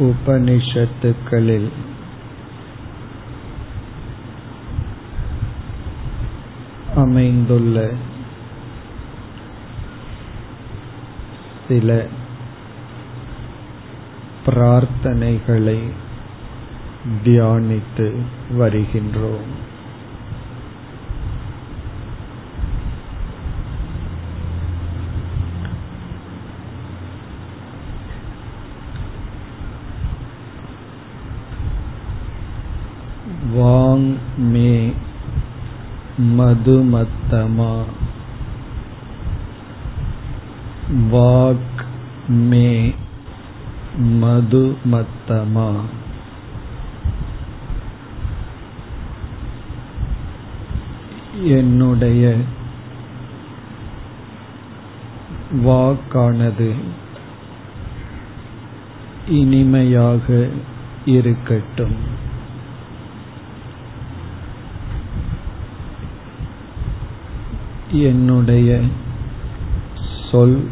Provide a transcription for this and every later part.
உபனிஷத்துக்களில். அமைந்துள்ள சில பிரார்த்தனைகளை தியானித்து வருகின்றோம். வாங் மே மதுமத்தமா. வாக் மே மதுமத்தமா. என்னுடைய வாக்கானது இனிமையாக இருக்கட்டும். என்னுடைய சொல்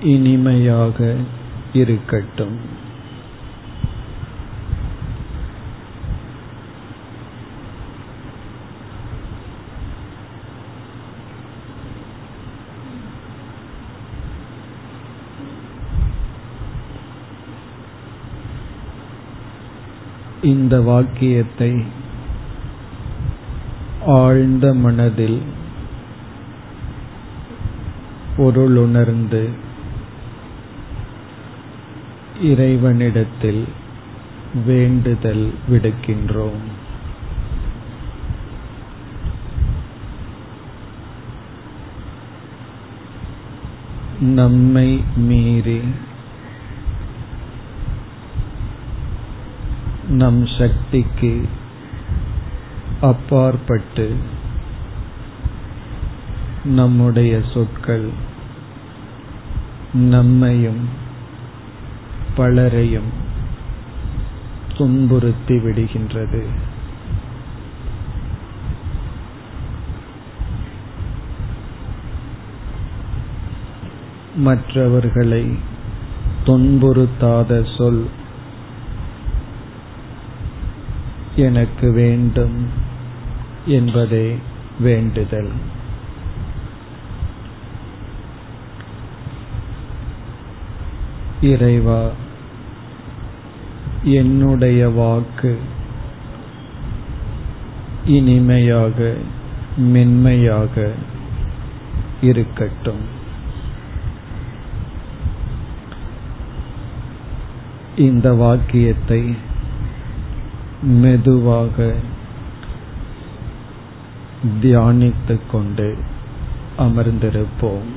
இனிமையாக இருக்கட்டும். இந்த வாக்கியத்தை ஆழ்ந்த மனதில் பொருளுணர்ந்து இறைவனிடத்தில் வேண்டுதல் விடுக்கின்றோம். நம்மை மீறி நம் சக்திக்கு அப்பாற்பட்டு நம்முடைய சொற்கள் நம்மையும் பலரையும் துன்புறுத்தி விடுகின்றது. மற்றவர்களை துன்புறுத்தாத சொல் எனக்கு வேண்டும். என்பதே வேண்டுதல். இறைவா என்னுடைய வாக்கு இனிமையாக மென்மையாக இருக்கட்டும். இந்த வாக்கியத்தை மெதுவாக தியானித்துக் கொண்டு அமர்ந்திருப்போம்.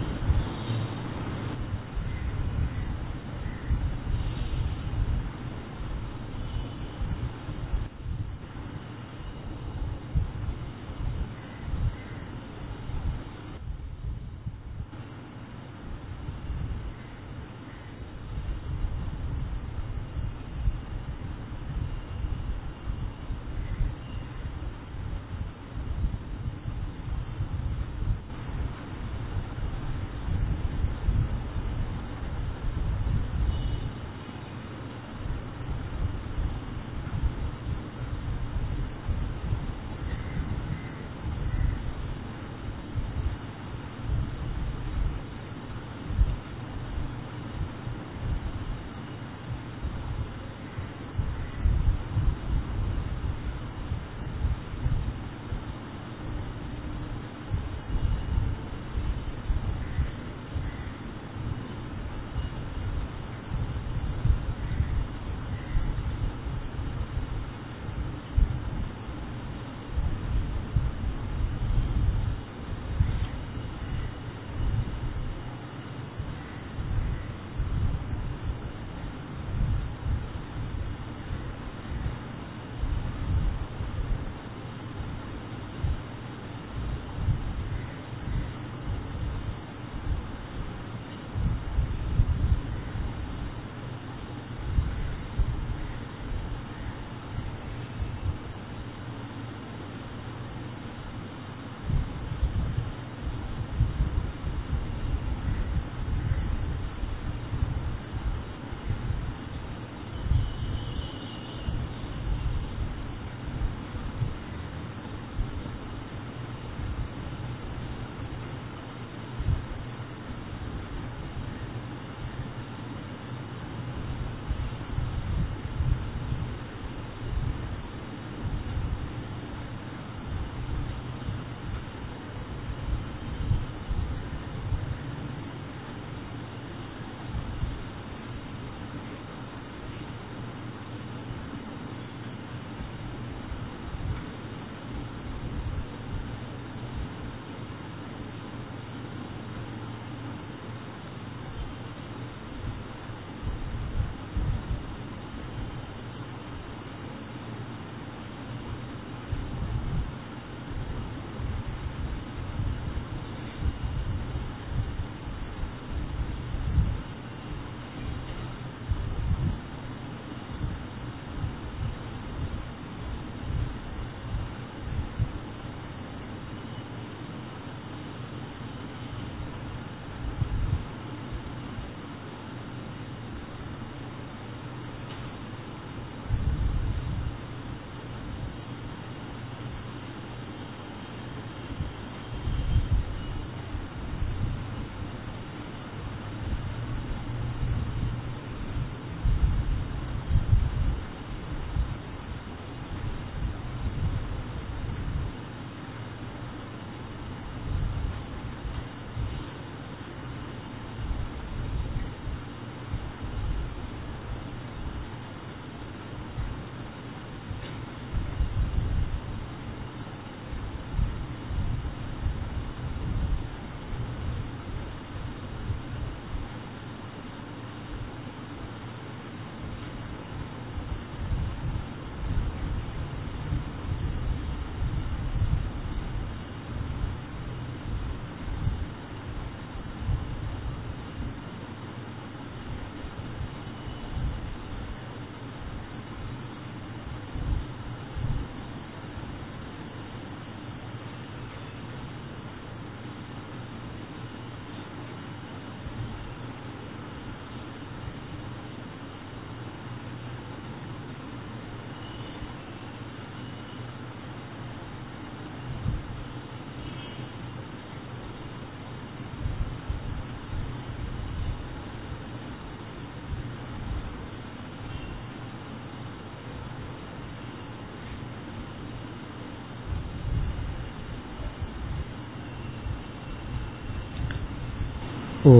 ஓ